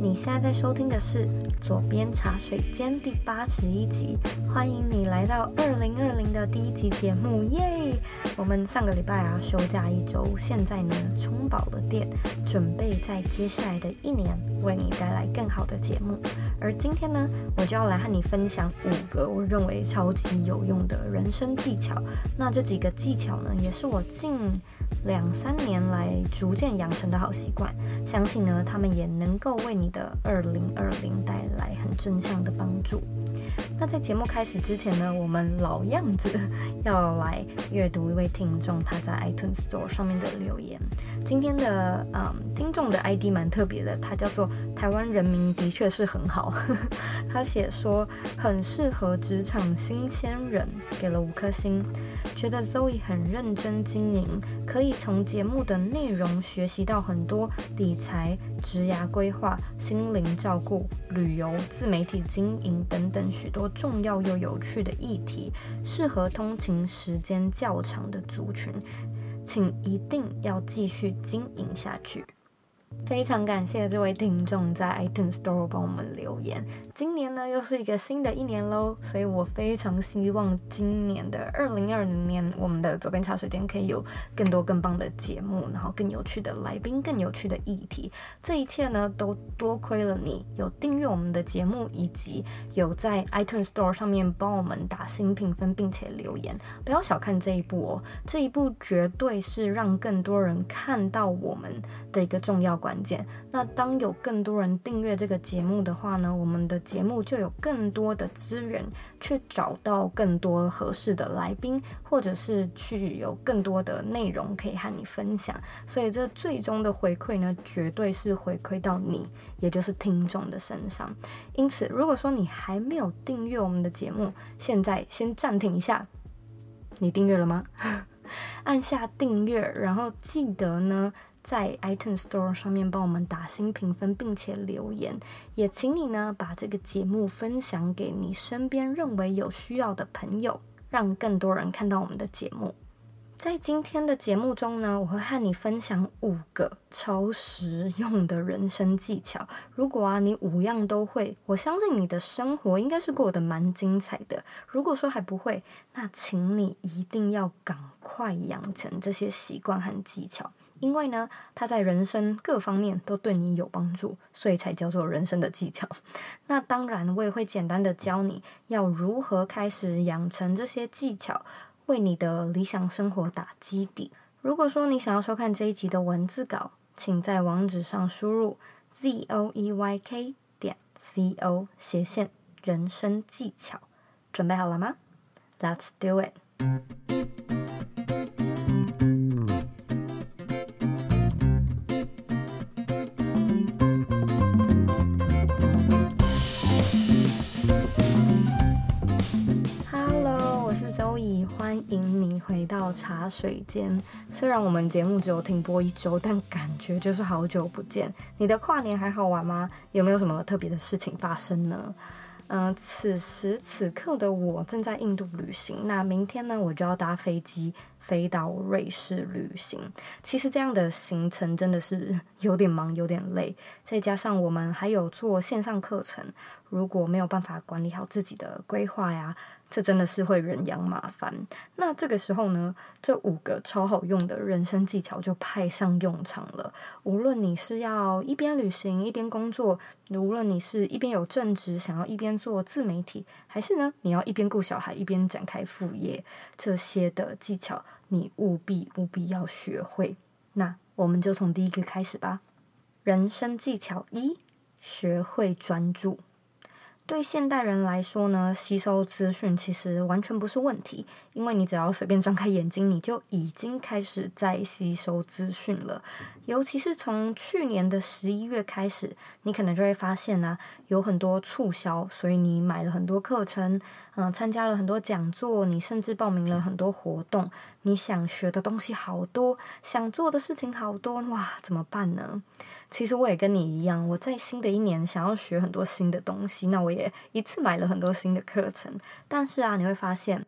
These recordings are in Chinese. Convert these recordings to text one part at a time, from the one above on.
你现在在收听的是《左边茶水间》第八十一集，欢迎你来到二零二零的第一集节目，耶！我们上个礼拜啊休假一周，现在呢充饱了电，准备在接下来的一年为你带来更好的节目。而今天呢，我就要来和你分享五个我认为超级有用的人生技巧。那这几个技巧呢，也是我近两三年来逐渐养成的好习惯，相信呢，他们也能够为你的二零二零带来很正向的帮助。那在节目开始之前呢，我们老样子 要来阅读一位听众他在 iTunes Store 上面的留言。今天的嗯，听众的 ID 蛮特别的，他叫做台湾人民的确是很好。他写说很适合职场新鲜人，给了五颗星。觉得 Zoe 很认真经营，可以从节目的内容学习到很多理财、职涯规划、心灵照顾、旅游、自媒体经营等等许多重要又有趣的议题，适合通勤时间较长的族群，请一定要继续经营下去。非常感谢这位听众在 iTunes Store 帮我们留言。今年呢，又是一个新的一年喽，所以我非常希望今年的二零二零年，我们的左边茶水间可以有更多更棒的节目，然后更有趣的来宾，更有趣的议题。这一切呢，都多亏了你有订阅我们的节目，以及有在 iTunes Store 上面帮我们打新评分，并且留言。不要小看这一步哦，这一步绝对是让更多人看到我们的一个重要关键。那当有更多人订阅这个节目的话呢，我们的节目就有更多的资源去找到更多合适的来宾，或者是去有更多的内容可以和你分享。所以这最终的回馈呢，绝对是回馈到你，也就是听众的身上。因此，如果说你还没有订阅我们的节目，现在先暂停一下。你订阅了吗？按下订阅，然后记得呢。在 iTunes Store 上面帮我们打新评分，并且留言，也请你呢把这个节目分享给你身边认为有需要的朋友，让更多人看到我们的节目。在今天的节目中呢，我会和你分享五个超实用的人生技巧。如果啊你五样都会，我相信你的生活应该是过得蛮精彩的。如果说还不会，那请你一定要赶快养成这些习惯和技巧。因为呢，它在人生各方面都对你有帮助，所以才叫做人生的技巧。那当然，我也会简单的教你要如何开始养成这些技巧，为你的理想生活打基底。如果说你想要收看这一集的文字稿，请在网址上输入 z o e y k 点 c o 斜线人生技巧。准备好了吗？Let's do it。迎你回到茶水间。虽然我们节目只有停播一周，但感觉就是好久不见。你的跨年还好玩吗？有没有什么特别的事情发生呢？嗯、此时此刻的我正在印度旅行。那明天呢，我就要搭飞机飞到瑞士旅行。其实这样的行程真的是有点忙，有点累。再加上我们还有做线上课程，如果没有办法管理好自己的规划呀。这真的是会人仰马翻。那这个时候呢，这五个超好用的人生技巧就派上用场了。无论你是要一边旅行一边工作，无论你是一边有正职想要一边做自媒体，还是呢你要一边顾小孩一边展开副业，这些的技巧你务必务必要学会。那我们就从第一个开始吧。人生技巧一：学会专注。对现代人来说呢，吸收资讯其实完全不是问题，因为你只要随便张开眼睛，你就已经开始在吸收资讯了。尤其是从去年的十一月开始，你可能就会发现呢、啊，有很多促销，所以你买了很多课程，嗯、参加了很多讲座，你甚至报名了很多活动。你想学的东西好多，想做的事情好多，哇，怎么办呢？其实我也跟你一样，我在新的一年想要学很多新的东西，那我也一次买了很多新的课程。但是啊，你会发现，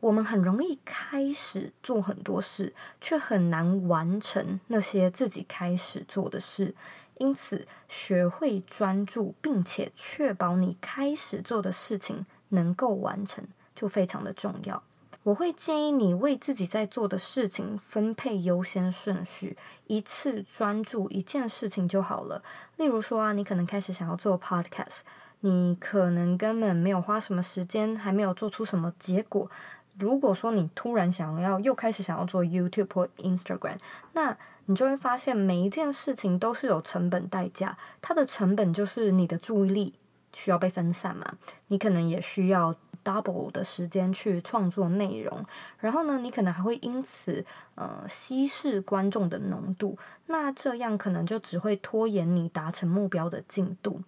我们很容易开始做很多事，却很难完成那些自己开始做的事，因此，学会专注，并且确保你开始做的事情能够完成，就非常的重要。我会建议你为自己在做的事情分配优先顺序，一次专注一件事情就好了。例如说啊，你可能开始想要做 podcast，你可能根本没有花什么时间，还没有做出什么结果。如果说你突然想要又开始想要做 YouTube 或 Instagram，那你就会发现每一件事情都是有成本代价。它的成本就是你的注意力需要被分散嘛，你可能也需要 double 的时间去创作内容，然后呢，你可能还会因此呃稀释观众的浓度，那这样可能就只会拖延你达成目标的进度。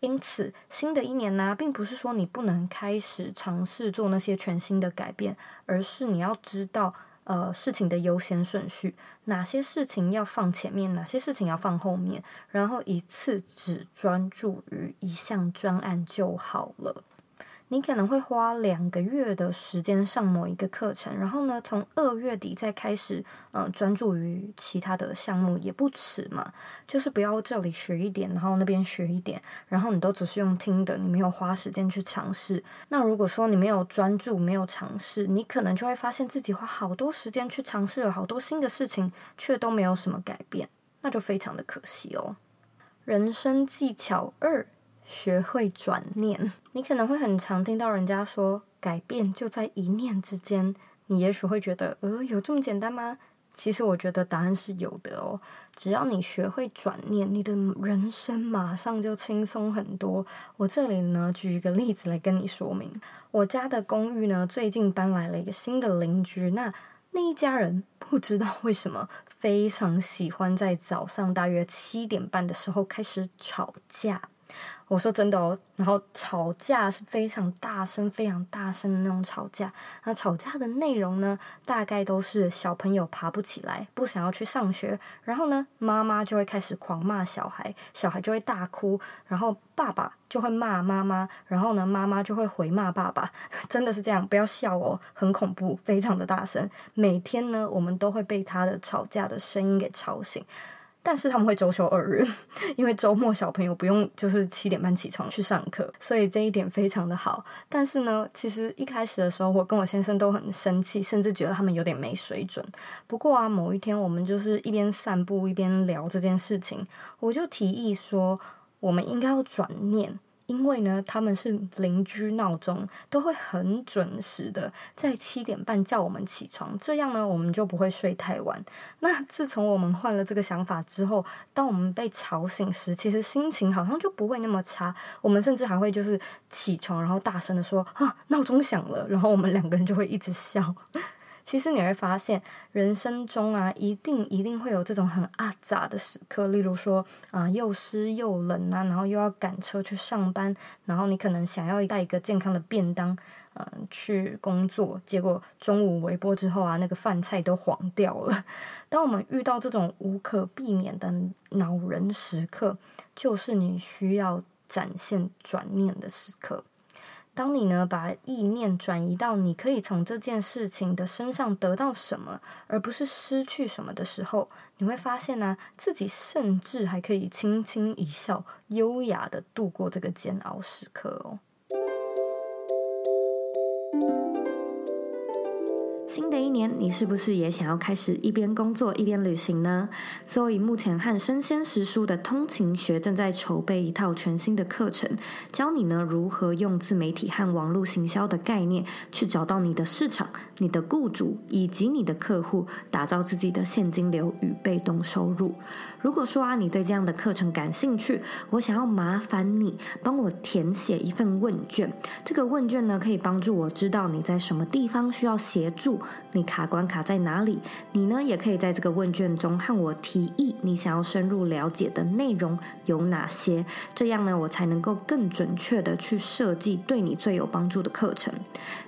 因此，新的一年呢，并不是说你不能开始尝试做那些全新的改变，而是你要知道，呃，事情的优先顺序，哪些事情要放前面，哪些事情要放后面，然后一次只专注于一项专案就好了。你可能会花两个月的时间上某一个课程，然后呢，从二月底再开始，呃，专注于其他的项目也不迟嘛。就是不要这里学一点，然后那边学一点，然后你都只是用听的，你没有花时间去尝试。那如果说你没有专注，没有尝试，你可能就会发现自己花好多时间去尝试了好多新的事情，却都没有什么改变，那就非常的可惜哦。人生技巧二。学会转念，你可能会很常听到人家说，改变就在一念之间。你也许会觉得，呃，有这么简单吗？其实我觉得答案是有的哦。只要你学会转念，你的人生马上就轻松很多。我这里呢，举一个例子来跟你说明。我家的公寓呢，最近搬来了一个新的邻居，那那一家人不知道为什么非常喜欢在早上大约七点半的时候开始吵架。我说真的哦，然后吵架是非常大声、非常大声的那种吵架。那吵架的内容呢，大概都是小朋友爬不起来，不想要去上学，然后呢，妈妈就会开始狂骂小孩，小孩就会大哭，然后爸爸就会骂妈妈，然后呢，妈妈就会回骂爸爸。真的是这样，不要笑哦，很恐怖，非常的大声。每天呢，我们都会被他的吵架的声音给吵醒。但是他们会周休二日，因为周末小朋友不用就是七点半起床去上课，所以这一点非常的好。但是呢，其实一开始的时候，我跟我先生都很生气，甚至觉得他们有点没水准。不过啊，某一天我们就是一边散步一边聊这件事情，我就提议说，我们应该要转念。因为呢，他们是邻居闹钟，都会很准时的在七点半叫我们起床，这样呢，我们就不会睡太晚。那自从我们换了这个想法之后，当我们被吵醒时，其实心情好像就不会那么差。我们甚至还会就是起床，然后大声的说：“啊，闹钟响了。”然后我们两个人就会一直笑。其实你会发现，人生中啊，一定一定会有这种很阿杂的时刻，例如说啊，又湿又冷啊，然后又要赶车去上班，然后你可能想要带一个健康的便当，嗯、去工作，结果中午微波之后啊，那个饭菜都黄掉了。当我们遇到这种无可避免的恼人时刻，就是你需要展现转念的时刻。当你呢，把意念转移到你可以从这件事情的身上得到什么，而不是失去什么的时候，你会发现呢、自己甚至还可以轻轻一笑，优雅的度过这个煎熬时刻哦。新的一年，你是不是也想要开始一边工作一边旅行呢？所以目前和生鲜食书的通勤学正在筹备一套全新的课程，教你呢如何用自媒体和网络行销的概念，去找到你的市场、你的雇主以及你的客户，打造自己的现金流与被动收入。如果说啊，你对这样的课程感兴趣，我想要麻烦你帮我填写一份问卷。这个问卷呢，可以帮助我知道你在什么地方需要协助。你卡关卡在哪里？你呢，也可以在这个问卷中和我提议你想要深入了解的内容有哪些，这样呢，我才能够更准确的去设计对你最有帮助的课程。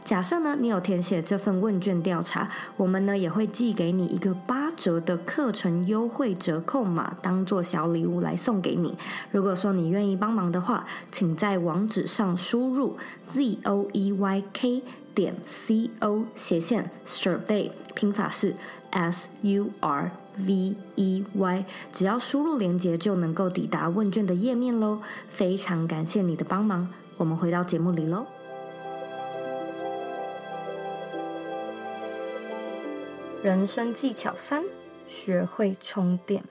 假设呢，你有填写这份问卷调查，我们呢也会寄给你一个八折的课程优惠折扣码，当做小礼物来送给你。如果说你愿意帮忙的话，请在网址上输入 z o e y k。点 c o 斜线 survey 拼法是 s u r V E Y，只要输入链接就能够抵达问卷的页面喽。非常感谢你的帮忙，我们回到节目里喽。人生技巧三：学会充电。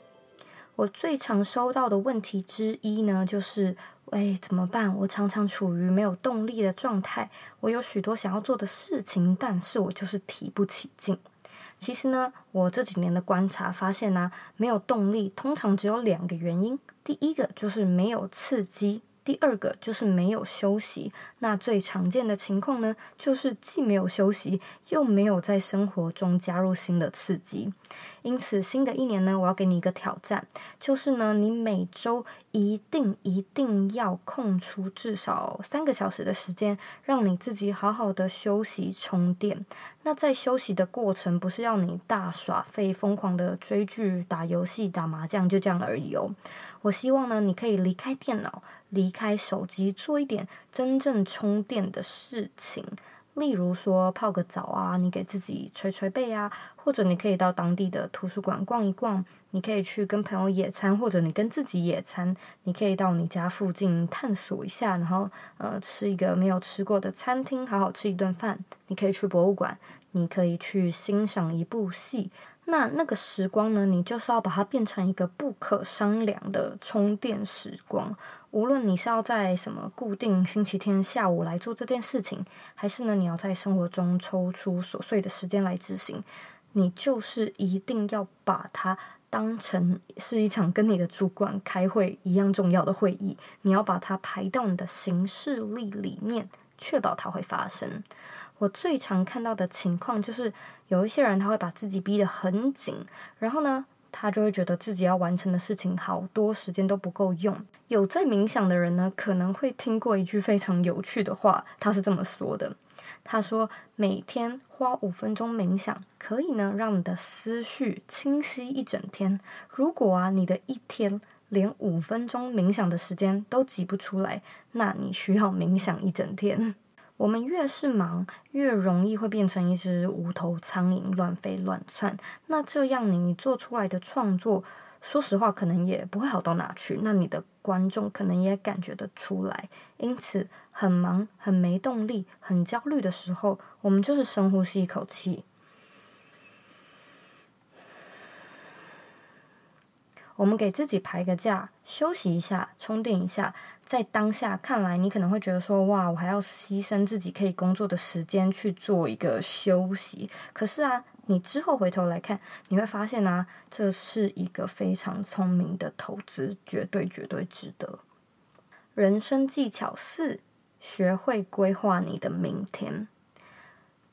我最常收到的问题之一呢，就是。喂，怎么办？我常常处于没有动力的状态。我有许多想要做的事情，但是我就是提不起劲。其实呢，我这几年的观察发现呢，没有动力通常只有两个原因。第一个就是没有刺激。第二个就是没有休息，那最常见的情况呢，就是既没有休息，又没有在生活中加入新的刺激。因此，新的一年呢，我要给你一个挑战，就是呢，你每周一定一定要空出至少三个小时的时间，让你自己好好的休息充电。那在休息的过程，不是要你大耍废、疯狂的追剧、打游戏、打麻将，就这样而已哦。我希望呢，你可以离开电脑。离开手机，做一点真正充电的事情，例如说泡个澡啊，你给自己捶捶背啊，或者你可以到当地的图书馆逛一逛，你可以去跟朋友野餐，或者你跟自己野餐，你可以到你家附近探索一下，然后呃吃一个没有吃过的餐厅，好好吃一顿饭，你可以去博物馆，你可以去欣赏一部戏。那那个时光呢，你就是要把它变成一个不可商量的充电时光。无论你是要在什么固定星期天下午来做这件事情，还是呢，你要在生活中抽出琐碎的时间来执行，你就是一定要把它当成是一场跟你的主管开会一样重要的会议。你要把它排到你的行事历里面，确保它会发生。我最常看到的情况就是，有一些人他会把自己逼得很紧，然后呢，他就会觉得自己要完成的事情好多，时间都不够用。有在冥想的人呢，可能会听过一句非常有趣的话，他是这么说的：他说，每天花五分钟冥想，可以呢让你的思绪清晰一整天。如果啊，你的一天连五分钟冥想的时间都挤不出来，那你需要冥想一整天。我们越是忙，越容易会变成一只无头苍蝇，乱飞乱窜。那这样你做出来的创作，说实话，可能也不会好到哪去。那你的观众可能也感觉得出来。因此，很忙、很没动力、很焦虑的时候，我们就是深呼吸一口气。我们给自己排个假，休息一下，充电一下。在当下看来，你可能会觉得说：“哇，我还要牺牲自己可以工作的时间去做一个休息。”可是啊，你之后回头来看，你会发现啊，这是一个非常聪明的投资，绝对绝对值得。人生技巧四：学会规划你的明天。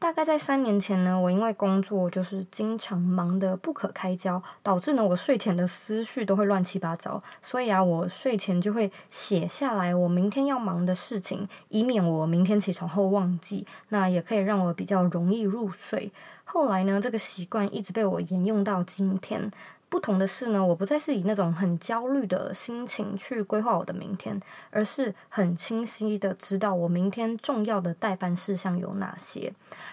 大概在三年前呢，我因为工作就是经常忙得不可开交，导致呢我睡前的思绪都会乱七八糟，所以啊，我睡前就会写下来我明天要忙的事情，以免我明天起床后忘记，那也可以让我比较容易入睡。后来呢，这个习惯一直被我沿用到今天。不同的是呢，我不再是以那种很焦虑的心情去规划我的明天，而是很清晰的知道我明天重要的待办事项有哪些。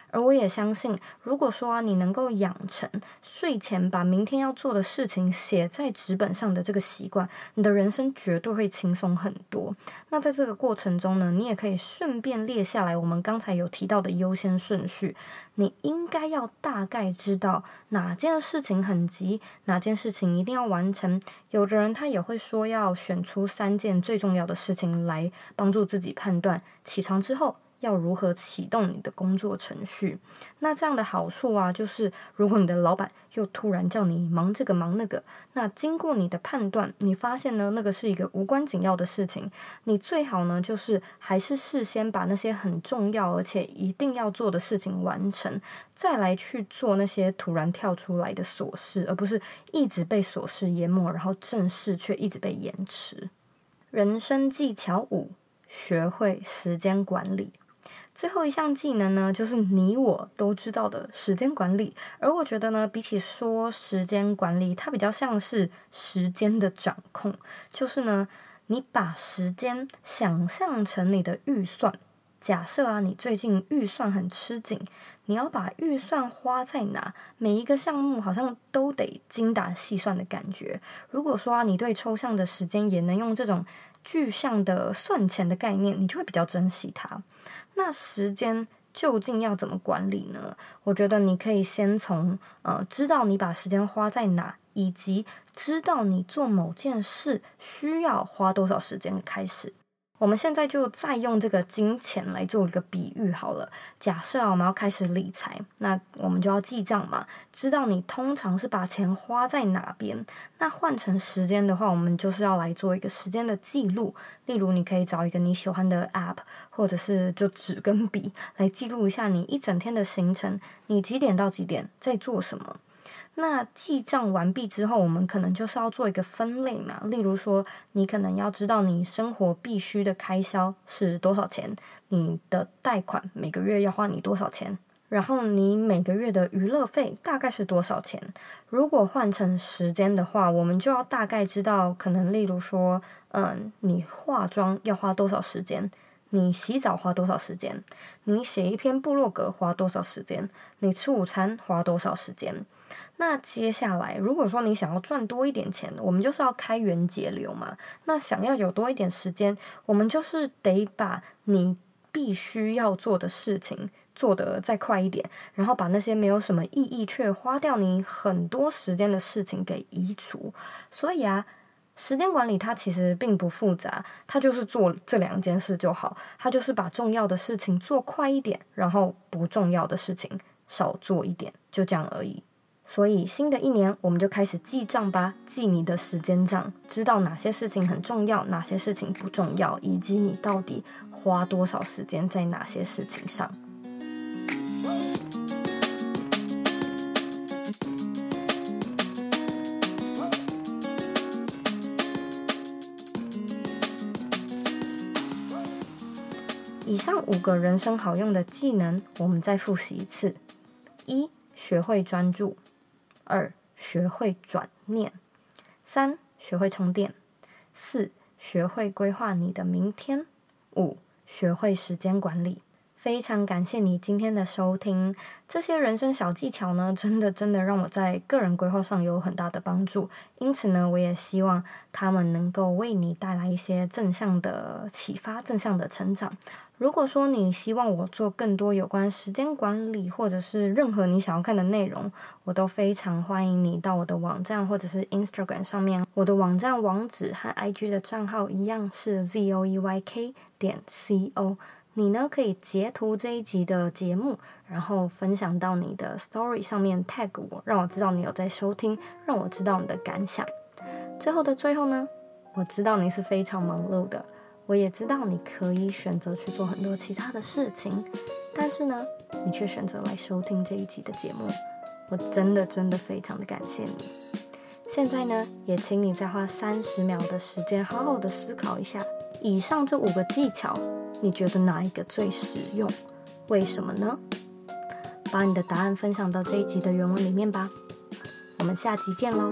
而我也相信，如果说啊，你能够养成睡前把明天要做的事情写在纸本上的这个习惯，你的人生绝对会轻松很多。那在这个过程中呢，你也可以顺便列下来我们刚才有提到的优先顺序。你应该要大概知道哪件事情很急，哪件事情一定要完成。有的人他也会说要选出三件最重要的事情来帮助自己判断起床之后。要如何启动你的工作程序？那这样的好处啊，就是如果你的老板又突然叫你忙这个忙那个，那经过你的判断，你发现呢，那个是一个无关紧要的事情，你最好呢，就是还是事先把那些很重要而且一定要做的事情完成，再来去做那些突然跳出来的琐事，而不是一直被琐事淹没，然后正事却一直被延迟。人生技巧五：学会时间管理。最后一项技能呢，就是你我都知道的时间管理。而我觉得呢，比起说时间管理，它比较像是时间的掌控。就是呢，你把时间想象成你的预算，假设啊，你最近预算很吃紧，你要把预算花在哪，每一个项目好像都得精打细算的感觉。如果说啊，你对抽象的时间也能用这种具象的算钱的概念，你就会比较珍惜它。那时间究竟要怎么管理呢？我觉得你可以先从呃，知道你把时间花在哪，以及知道你做某件事需要花多少时间开始。我们现在就再用这个金钱来做一个比喻好了。假设啊，我们要开始理财，那我们就要记账嘛，知道你通常是把钱花在哪边。那换成时间的话，我们就是要来做一个时间的记录。例如，你可以找一个你喜欢的 App，或者是就纸跟笔来记录一下你一整天的行程，你几点到几点在做什么。那记账完毕之后，我们可能就是要做一个分类嘛。例如说，你可能要知道你生活必须的开销是多少钱，你的贷款每个月要花你多少钱，然后你每个月的娱乐费大概是多少钱。如果换成时间的话，我们就要大概知道，可能例如说，嗯，你化妆要花多少时间。你洗澡花多少时间？你写一篇部落格花多少时间？你吃午餐花多少时间？那接下来，如果说你想要赚多一点钱，我们就是要开源节流嘛。那想要有多一点时间，我们就是得把你必须要做的事情做得再快一点，然后把那些没有什么意义却花掉你很多时间的事情给移除。所以啊。时间管理它其实并不复杂，它就是做这两件事就好。它就是把重要的事情做快一点，然后不重要的事情少做一点，就这样而已。所以新的一年我们就开始记账吧，记你的时间账，知道哪些事情很重要，哪些事情不重要，以及你到底花多少时间在哪些事情上。以上五个人生好用的技能，我们再复习一次：一、学会专注；二、学会转念；三、学会充电；四、学会规划你的明天；五、学会时间管理。非常感谢你今天的收听，这些人生小技巧呢，真的真的让我在个人规划上有很大的帮助。因此呢，我也希望他们能够为你带来一些正向的启发、正向的成长。如果说你希望我做更多有关时间管理，或者是任何你想要看的内容，我都非常欢迎你到我的网站或者是 Instagram 上面。我的网站网址和 IG 的账号一样是 zoeyk 点 co。你呢，可以截图这一集的节目，然后分享到你的 story 上面 tag 我，让我知道你有在收听，让我知道你的感想。最后的最后呢，我知道你是非常忙碌的，我也知道你可以选择去做很多其他的事情，但是呢，你却选择来收听这一集的节目，我真的真的非常的感谢你。现在呢，也请你再花三十秒的时间，好好的思考一下。以上这五个技巧，你觉得哪一个最实用？为什么呢？把你的答案分享到这一集的原文里面吧。我们下集见喽！